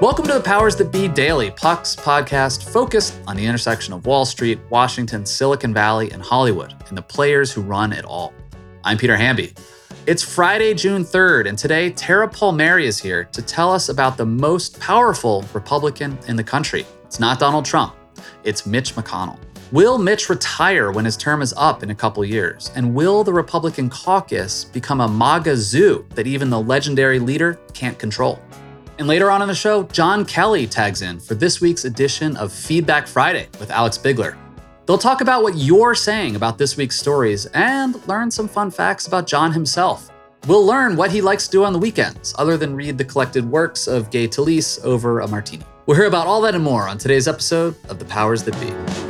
Welcome to the Powers That Be Daily, Puck's podcast focused on the intersection of Wall Street, Washington, Silicon Valley, and Hollywood, and the players who run it all. I'm Peter Hamby. It's Friday, June 3rd, and today Tara Palmieri is here to tell us about the most powerful Republican in the country. It's not Donald Trump, it's Mitch McConnell. Will Mitch retire when his term is up in a couple years? And will the Republican caucus become a MAGA zoo that even the legendary leader can't control? And later on in the show, John Kelly tags in for this week's edition of Feedback Friday with Alex Bigler. They'll talk about what you're saying about this week's stories and learn some fun facts about John himself. We'll learn what he likes to do on the weekends, other than read the collected works of Gay Talese over a martini. We'll hear about all that and more on today's episode of The Powers That Be.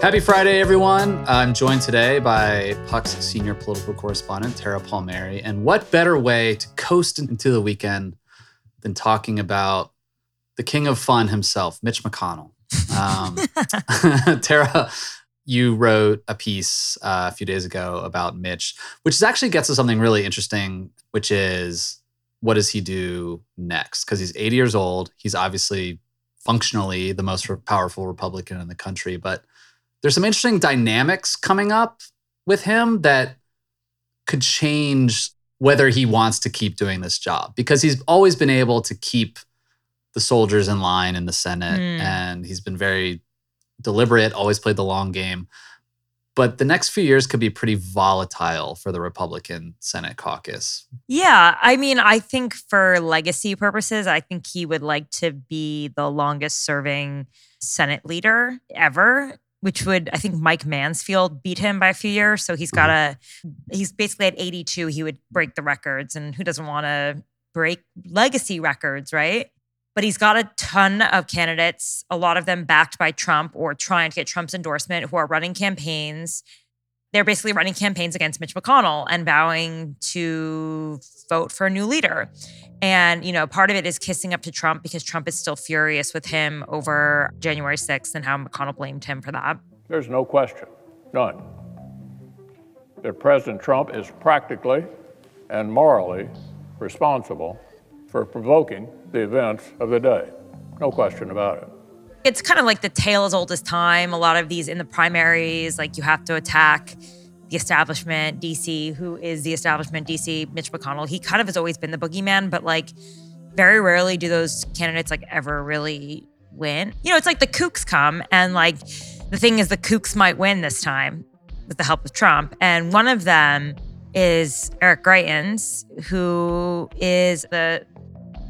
Happy Friday, everyone. I'm joined today by Puck's senior political correspondent, Tara Palmieri. And what better way to coast into the weekend than talking about the king of fun himself, Mitch McConnell? Um, Tara, you wrote a piece uh, a few days ago about Mitch, which actually gets to something really interesting, which is what does he do next? Because he's 80 years old. He's obviously functionally the most powerful Republican in the country, but there's some interesting dynamics coming up with him that could change whether he wants to keep doing this job because he's always been able to keep the soldiers in line in the Senate mm. and he's been very deliberate, always played the long game. But the next few years could be pretty volatile for the Republican Senate caucus. Yeah. I mean, I think for legacy purposes, I think he would like to be the longest serving Senate leader ever which would I think Mike Mansfield beat him by a few years. So he's got mm-hmm. a he's basically at 82. He would break the records, and who doesn't want to break legacy records, right? but he's got a ton of candidates, a lot of them backed by Trump or trying to get Trump's endorsement, who are running campaigns. They're basically running campaigns against Mitch McConnell and vowing to vote for a new leader. And, you know, part of it is kissing up to Trump because Trump is still furious with him over January 6th and how McConnell blamed him for that. There's no question, none, that President Trump is practically and morally responsible for provoking the events of the day. No question about it. It's kind of like the tale as old as time. A lot of these in the primaries, like you have to attack the establishment, DC, who is the establishment, DC, Mitch McConnell. He kind of has always been the boogeyman, but like very rarely do those candidates like ever really win. You know, it's like the kooks come and like the thing is the kooks might win this time with the help of Trump. And one of them is Eric Greitens, who is the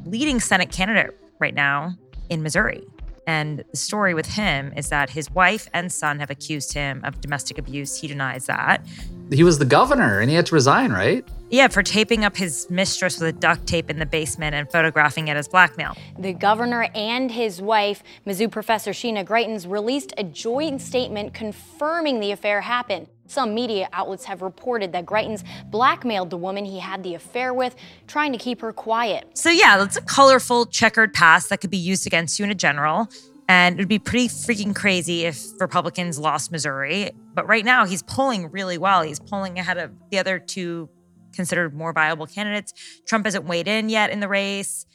leading Senate candidate right now in Missouri. And the story with him is that his wife and son have accused him of domestic abuse. He denies that. He was the governor and he had to resign, right? Yeah, for taping up his mistress with a duct tape in the basement and photographing it as blackmail. The governor and his wife, Mizzou professor Sheena Greitens, released a joint statement confirming the affair happened. Some media outlets have reported that Greitens blackmailed the woman he had the affair with, trying to keep her quiet. So, yeah, that's a colorful checkered past that could be used against you in a general. And it would be pretty freaking crazy if Republicans lost Missouri. But right now, he's polling really well. He's polling ahead of the other two considered more viable candidates. Trump hasn't weighed in yet in the race.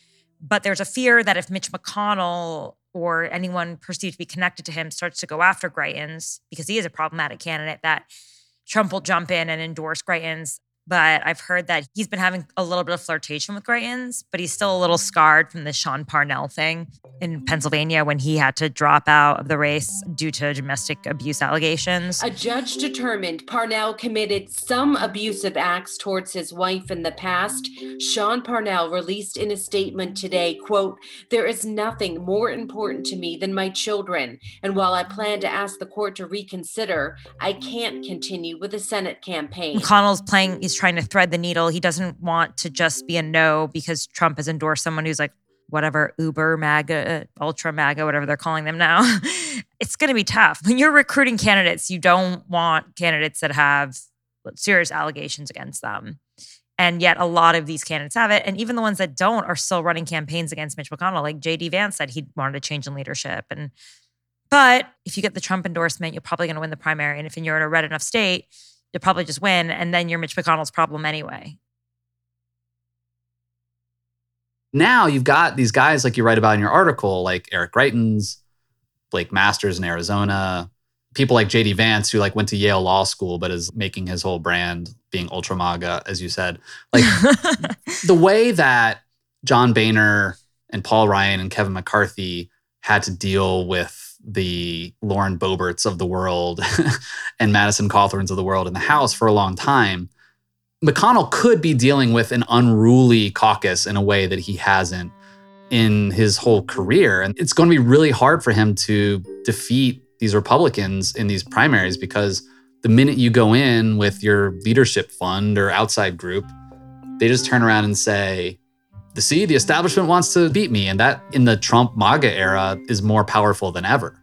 But there's a fear that if Mitch McConnell or anyone perceived to be connected to him starts to go after Greitens because he is a problematic candidate, that Trump will jump in and endorse Greitens but I've heard that he's been having a little bit of flirtation with Greitens, but he's still a little scarred from the Sean Parnell thing in Pennsylvania when he had to drop out of the race due to domestic abuse allegations. A judge determined Parnell committed some abusive acts towards his wife in the past. Sean Parnell released in a statement today, quote, "There is nothing more important to me than my children, and while I plan to ask the court to reconsider, I can't continue with the Senate campaign." McConnell's playing he's trying to thread the needle. He doesn't want to just be a no because Trump has endorsed someone who's like, whatever, Uber, MAGA, Ultra MAGA, whatever they're calling them now. it's going to be tough. When you're recruiting candidates, you don't want candidates that have serious allegations against them. And yet, a lot of these candidates have it. And even the ones that don't are still running campaigns against Mitch McConnell. Like JD Vance said he wanted a change in leadership. And but if you get the Trump endorsement, you're probably going to win the primary. And if you're in a red enough state, you'll probably just win. And then you're Mitch McConnell's problem anyway. Now you've got these guys like you write about in your article, like Eric Greitens, Blake Masters in Arizona, people like JD Vance, who like went to Yale Law School, but is making his whole brand being ultra MAGA, as you said. Like the way that John Boehner and Paul Ryan and Kevin McCarthy had to deal with the Lauren Boberts of the world and Madison Cawthorns of the world in the House for a long time, McConnell could be dealing with an unruly caucus in a way that he hasn't in his whole career. And it's going to be really hard for him to defeat these Republicans in these primaries because the minute you go in with your leadership fund or outside group, they just turn around and say, the see, the establishment wants to beat me. And that in the Trump MAGA era is more powerful than ever.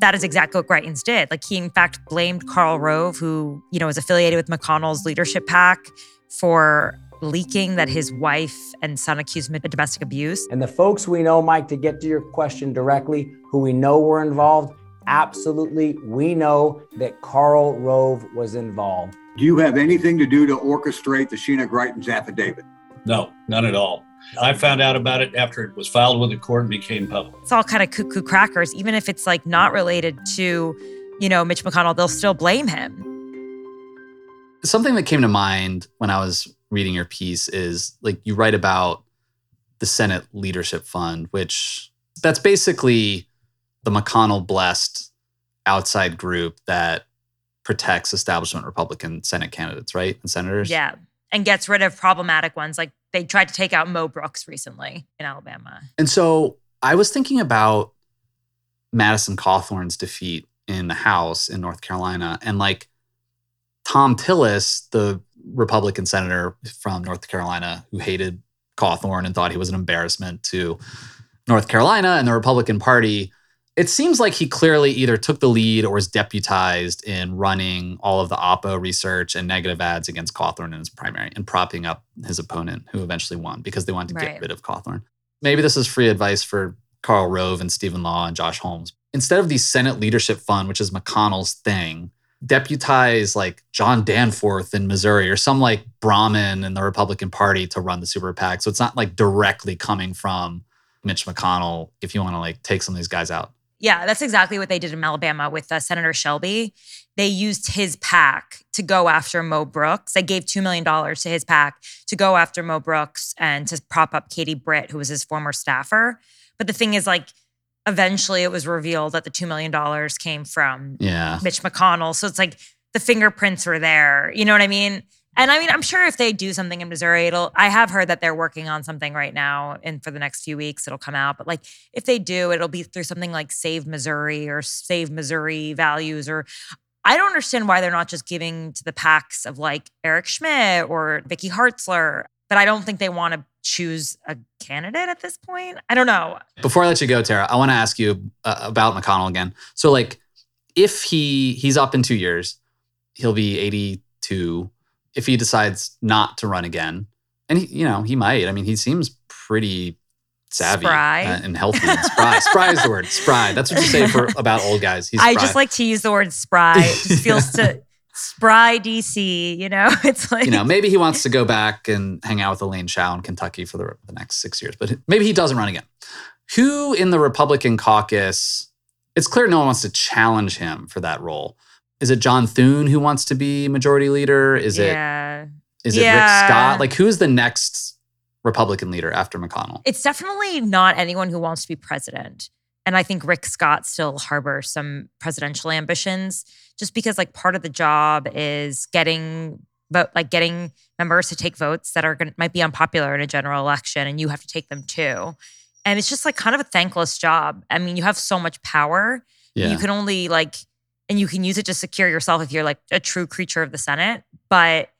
That is exactly what Greitens did. Like he in fact blamed Karl Rove, who, you know, was affiliated with McConnell's leadership PAC for leaking that his wife and son accused him of domestic abuse. And the folks we know, Mike, to get to your question directly, who we know were involved, absolutely, we know that Karl Rove was involved. Do you have anything to do to orchestrate the Sheena Greitens affidavit? No, none at all. I found out about it after it was filed with the court and became public. It's all kind of cuckoo crackers. Even if it's like not related to, you know, Mitch McConnell, they'll still blame him. Something that came to mind when I was reading your piece is like you write about the Senate Leadership Fund, which that's basically the McConnell blessed outside group that protects establishment Republican Senate candidates, right? And senators. Yeah. And gets rid of problematic ones like they tried to take out Mo Brooks recently in Alabama. And so I was thinking about Madison Cawthorn's defeat in the House in North Carolina and like Thom Tillis, the Republican senator from North Carolina who hated Cawthorn and thought he was an embarrassment to North Carolina and the Republican Party it seems like he clearly either took the lead or was deputized in running all of the Oppo research and negative ads against Cawthorn in his primary and propping up his opponent, who eventually won because they wanted to right. get rid of Cawthorn. Maybe this is free advice for Karl Rove and Stephen Law and Josh Holmes. Instead of the Senate Leadership Fund, which is McConnell's thing, deputize like John Danforth in Missouri or some like Brahmin in the Republican Party to run the super PAC. So it's not like directly coming from Mitch McConnell if you want to like take some of these guys out. Yeah, that's exactly what they did in Alabama with uh, Senator Shelby. They used his PAC to go after Mo Brooks. They gave $2 million to his PAC to go after Mo Brooks and to prop up Katie Britt, who was his former staffer. But the thing is, like, eventually it was revealed that the $2 million came from yeah. Mitch McConnell. So it's like the fingerprints were there. You know what I mean? And I mean, I'm sure if they do something in Missouri, it'll. I have heard that they're working on something right now, and for the next few weeks, it'll come out. But like, if they do, it'll be through something like Save Missouri or Save Missouri Values, or I don't understand why they're not just giving to the PACs of like Eric Schmitt or Vicky Hartzler. But I don't think they want to choose a candidate at this point. I don't know. Before I let you go, Tara, I want to ask you uh, about McConnell again. So, like, if he he's up in two years, he'll be 82. If he decides not to run again, and he, you know he might. I mean, he seems pretty savvy uh, and healthy. And spry. spry is the word. Spry. That's what you say for about old guys. He's I spry. just like to use the word spry. It just feels to spry DC, you know? It's like you know, maybe he wants to go back and hang out with Elaine Chao in Kentucky for the, the next six years, but maybe he doesn't run again. Who in the Republican caucus? It's clear no one wants to challenge him for that role. Is it John Thune who wants to be majority leader? Is yeah. it is it Rick Scott? Like who's the next Republican leader after McConnell? It's definitely not anyone who wants to be president. And I think Rick Scott still harbors some presidential ambitions just because like part of the job is getting vote like getting members to take votes that are going to might be unpopular in a general election and you have to take them too. And it's just like kind of a thankless job. I mean, you have so much power. Yeah. You can only like and you can use it to secure yourself if you're like a true creature of the Senate, but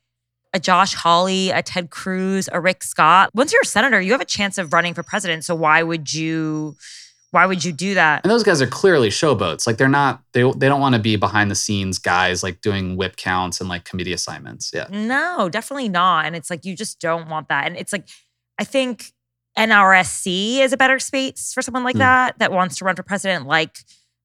a Josh Hawley, a Ted Cruz, a Rick Scott. Once you're a senator, you have a chance of running for president. So why would you why would you do that? And those guys are clearly showboats. Like they're not they they don't want to be behind the scenes guys like doing whip counts and like committee assignments. Yeah. No, definitely not. And it's like you just don't want that. And it's like I think NRSC is a better space for someone like Mm. that that wants to run for president, like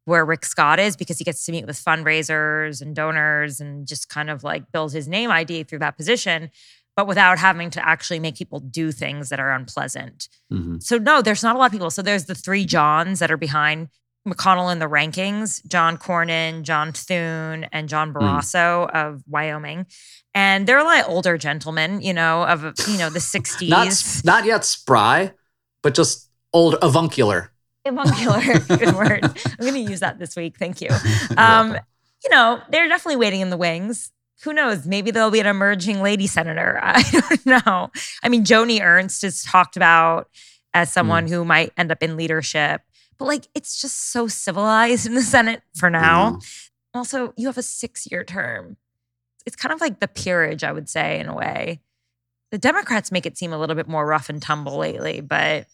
where Rick Scott is, because he gets to meet with fundraisers and donors and just kind of like build his name ID through that position, but without having to actually make people do things that are unpleasant. Mhm. So no, there's not a lot of people. So there's the three Johns that are behind McConnell in the rankings: John Cornyn, John Thune, and John Barrasso of Wyoming. And they're a like older gentlemen, you know, of you know the 60s. Not not yet spry, but just old avuncular. Avuncular, good word. I'm going to use that this week. Thank you. Um, you know, they're definitely waiting in the wings. Who knows? Maybe there'll be an emerging lady senator. I don't know. I mean, Joni Ernst is talked about as someone who might end up in leadership, but like it's just so civilized in the Senate for now. know. Also, you have a six year term. It's kind of like the peerage, I would say, in a way. The Democrats make it seem a little bit more rough and tumble lately, but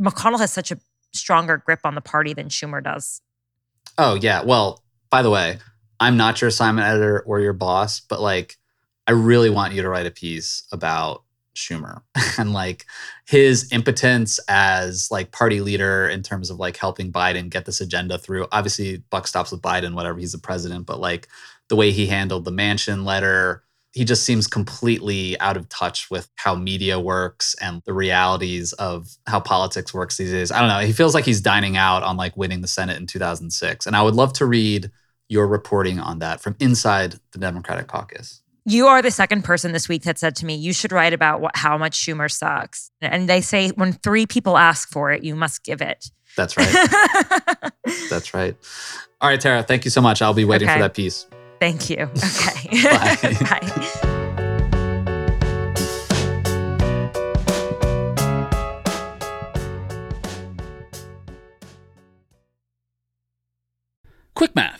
McConnell has such a stronger grip on the party than Schumer does. Oh yeah. Well, by the way, I'm not your assignment editor or your boss, but like I really want you to write a piece about Schumer and like his impotence as like party leader in terms of like helping Biden get this agenda through. Obviously, buck stops with Biden, whatever he's the president, but like the way he handled the Manchin letter, he just seems completely out of touch with how media works and the realities of how politics works these days. I don't know. He feels like he's dining out on like winning the Senate in 2006. And I would love to read your reporting on that from inside the Democratic caucus. You are the second person this week that said to me, you should write about what, how much Schumer sucks. And they say when three people ask for it, you must give it. That's right. That's right. All right, Tara, thank you so much. I'll be waiting Okay. for that piece. Thank you. Okay. Bye. Bye. Quick math.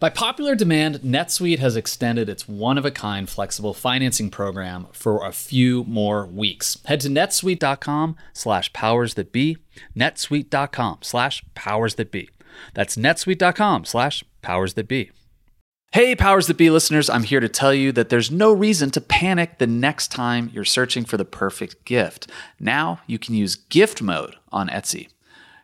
By popular demand, NetSuite has extended its one of a kind flexible financing program for a few more weeks. Head to netsuite.com slash powers that be, netsuite.com slash powers that be. That's netsuite.com slash powers that be. Hey, Powers That Be listeners, I'm here to tell you that there's no reason to panic the next time you're searching for the perfect gift. Now you can use gift mode on Etsy.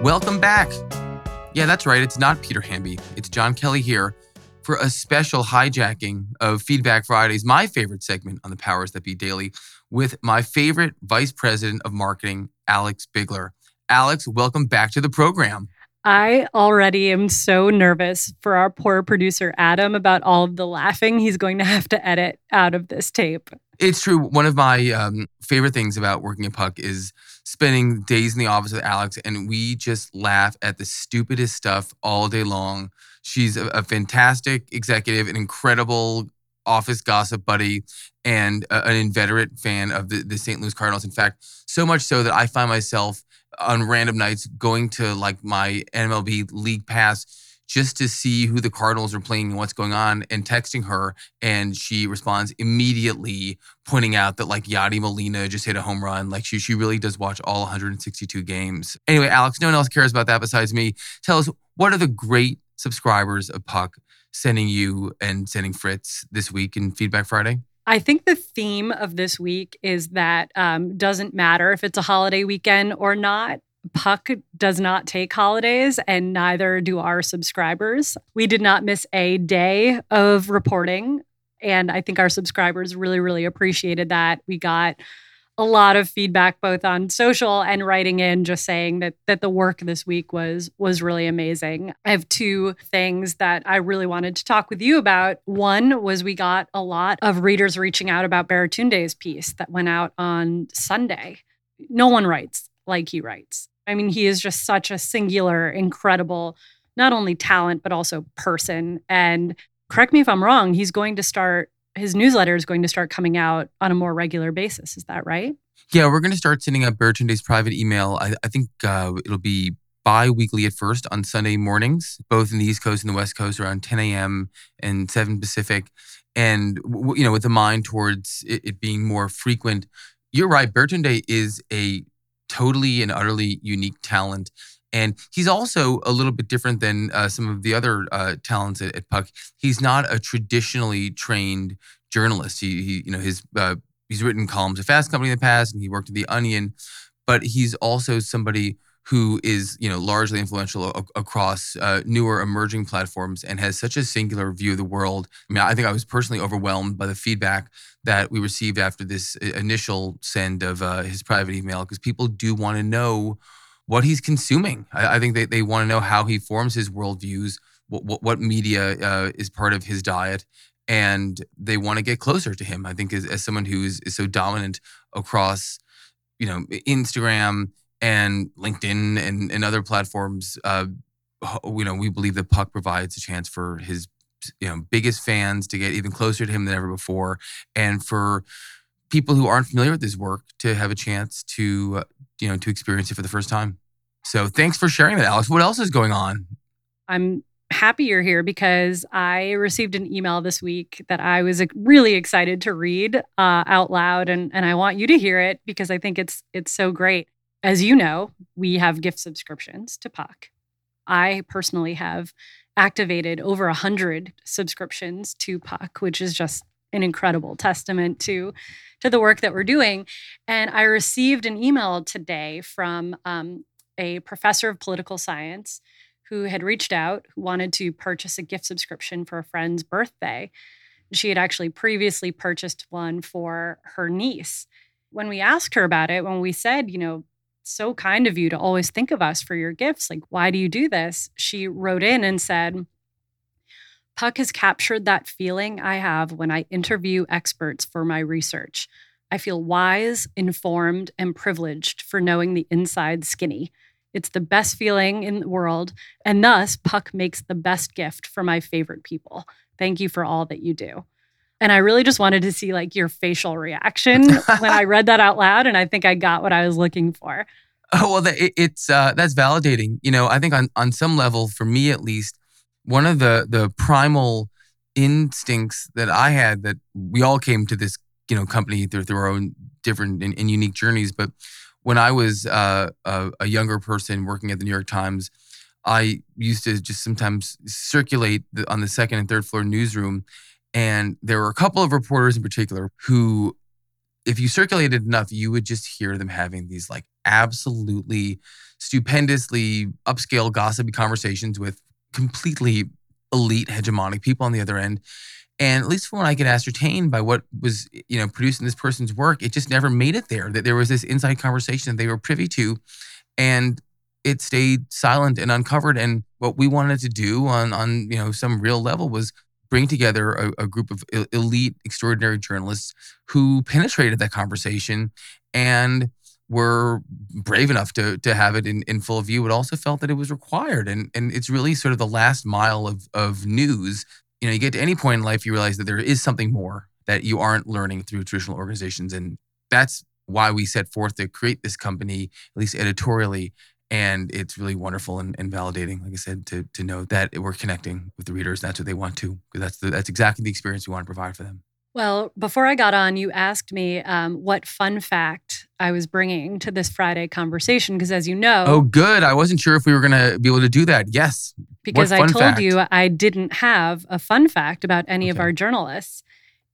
Welcome back. Yeah, that's right. It's not Peter Hamby. It's John Kelly here for a special hijacking of Feedback Fridays, my favorite segment on the Powers That Be Daily, with my favorite Vice President of Marketing, Alex Bigler. Alex, welcome back to the program. I already am so nervous for our poor producer, Adam, about all of the laughing he's going to have to edit out of this tape. It's true. One of my um, favorite things about working at Puck is spending days in the office with Alex, and we just laugh at the stupidest stuff all day long. She's a, a fantastic executive, an incredible office gossip buddy, and a, an inveterate fan of the, the St. Louis Cardinals. In fact, so much so that I find myself on random nights going to like my MLB League Pass just to see who the Cardinals are playing and what's going on and texting her. And she responds immediately, pointing out that like Yadi Molina just hit a home run. Like she, she really does watch all 162 games. Anyway, Alex, no one else cares about that besides me. Tell us, what are the great subscribers of Puck sending you and sending Fritz this week in Feedback Friday? I think the theme of this week is that um, doesn't matter if it's a holiday weekend or not. Puck does not take holidays, and neither do our subscribers. We did not miss a day of reporting. And I think our subscribers really, really appreciated that. We got a lot of feedback both on social and writing in just saying that that the work this week was was really amazing. I have two things that I really wanted to talk with you about. One was we got a lot of readers reaching out about Baratunde's piece that went out on Sunday. No one writes like he writes. I mean, he is just such a singular, incredible, not only talent, but also person. And correct me if I'm wrong, he's going to start, his newsletter is going to start coming out on a more regular basis. Is that right? Yeah, we're going to start sending out Baratunde's private email. I, I think uh, it'll be bi weekly at first on Sunday mornings, both in the East Coast and the West Coast around 10 a.m. and 7 Pacific. And, you know, with a mind towards it, it being more frequent. You're right. Baratunde is a totally and utterly unique talent. And he's also a little bit different than uh, some of the other uh, talents at, at, Puck. He's not a traditionally trained journalist. He, he you know, his uh, he's written columns at Fast Company in the past, and he worked at The Onion. But he's also somebody who is you know largely influential a- across uh, newer emerging platforms and has such a singular view of the world. I mean, I think I was personally overwhelmed by the feedback that we received after this initial send of uh, his private email because people do want to know what he's consuming. I, I think they, they want to know how he forms his worldviews, what, what, what media uh, is part of his diet, and they want to get closer to him. I think as, as someone who is, is so dominant across, you know, Instagram and LinkedIn and, and other platforms, uh, you know, we believe that Puck provides a chance for his you know biggest fans to get even closer to him than ever before, and for people who aren't familiar with his work to have a chance to, uh, you know, to experience it for the first time. So thanks for sharing that, Alex. What else is going on? I'm happy you're here because I received an email this week that I was really excited to read uh, out loud, and and I want you to hear it because I think it's it's so great. As you know, we have gift subscriptions to Puck. I personally have activated over a hundred subscriptions to Puck, which is just an incredible testament to to the work that we're doing. And I received an email today from um, a professor of political science who had reached out, who wanted to purchase a gift subscription for a friend's birthday. She had actually previously purchased one for her niece. When we asked her about it, when we said, you know, so kind of you to always think of us for your gifts, like, why do you do this? She wrote in and said, Puck has captured that feeling I have when I interview experts for my research. I feel wise, informed, and privileged for knowing the inside skinny. It's the best feeling in the world. And thus, Puck makes the best gift for my favorite people. Thank you for all that you do. And I really just wanted to see like your facial reaction when I read that out loud. And I think I got what I was looking for. Oh, well, it, it's uh, that's validating. You know, I think on, on some level, for me at least, one of the the primal instincts that I had that we all came to this, you know, company through, through our own different and, and unique journeys. But when I was uh, a, a, younger person working at the New York Times, I used to just sometimes circulate the, on the second and third floor newsroom. And there were a couple of reporters in particular who, if you circulated enough, you would just hear them having these like absolutely stupendously upscale gossipy conversations with completely elite hegemonic people on the other end and at least from what I could ascertain by what was, you know, produced in this person's work, it just never made it there. That there was this inside conversation that they were privy to, and it stayed silent and uncovered. And what we wanted to do on on you know some real level was bring together a, a group of elite, extraordinary journalists who penetrated that conversation and were brave enough to to have it in, in full view, but also felt that it was required. And and it's really sort of the last mile of of news you know, you get to any point in life, you realize that there is something more that you aren't learning through traditional organizations. And that's why we set forth to create this company, at least editorially. And it's really wonderful and, and validating, like I said, to, to know that we're connecting with the readers. That's what they want to, because that's, the, that's exactly the experience we want to provide for them. Well, before I got on, you asked me um, what fun fact I was bringing to this Friday conversation. Because as you know, oh, good. I wasn't sure if we were going to be able to do that. Yes. Because I told fact? you I didn't have a fun fact about any okay. of our journalists.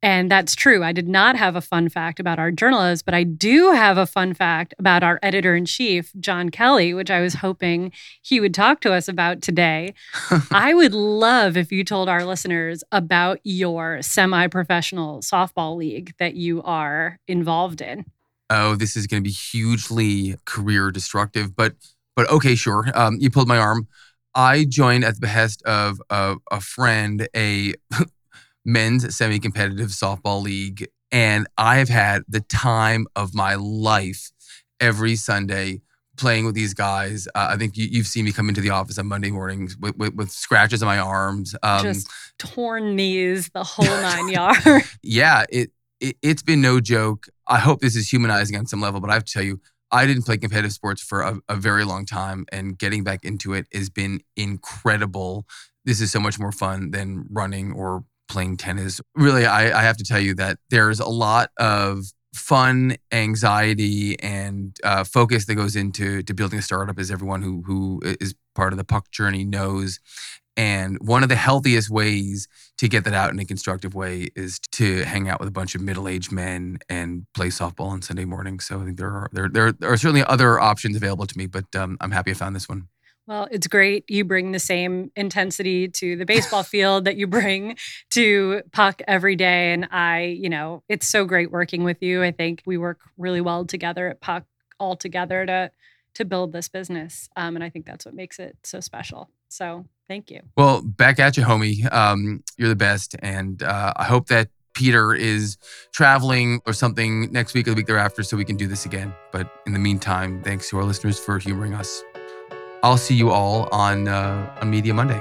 And that's true. I did not have a fun fact about our journalists, but I do have a fun fact about our editor in chief, John Kelly, which I was hoping he would talk to us about today. I would love if you told our listeners about your semi professional softball league that you are involved in. Oh, this is going to be hugely career destructive, but but okay, sure. Um, you pulled my arm. I joined at the behest of a, a friend, a men's semi competitive softball league. And I have had the time of my life every Sunday playing with these guys. Uh, I think you, have seen me come into the office on Monday mornings with, with, with scratches on my arms, um, just torn knees, the whole nine yards. yeah, it, it it's been no joke. I hope this is humanizing on some level, but I have to tell you, I didn't play competitive sports for a, a very long time, and getting back into it has been incredible. This is so much more fun than running or playing tennis. Really, I, I have to tell you that there's a lot of fun, anxiety, and uh, focus that goes into to building a startup, as everyone who who is part of the Puck journey knows. And one of the healthiest ways to get that out in a constructive way is to hang out with a bunch of middle-aged men and play softball on Sunday morning. So I think there are there there, are certainly other options available to me, but um, I'm happy I found this one. Well, it's great. You bring the same intensity to the baseball field that you bring to puck every day. And I, you know, it's so great working with you. I think we work really well together at puck all together to to build this business. Um, and I think that's what makes it so special. So thank you. Well, back at you, homie. Um, you're the best. And uh, I hope that Peter is traveling or something next week or the week thereafter so we can do this again. But in the meantime, thanks to our listeners for humoring us. I'll see you all on uh, on Media Monday.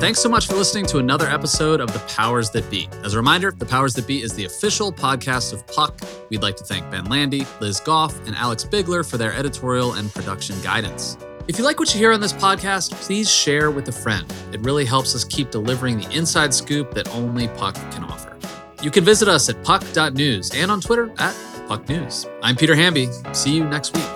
Thanks so much for listening to another episode of The Powers That Be. As a reminder, The Powers That Be is the official podcast of Puck. We'd like to thank Ben Landy, Liz Goff, and Alex Bigler for their editorial and production guidance. If you like what you hear on this podcast, please share with a friend. It really helps us keep delivering the inside scoop that only Puck can offer. You can visit us at puck.news and on Twitter at pucknews. I'm Peter Hamby. See you next week.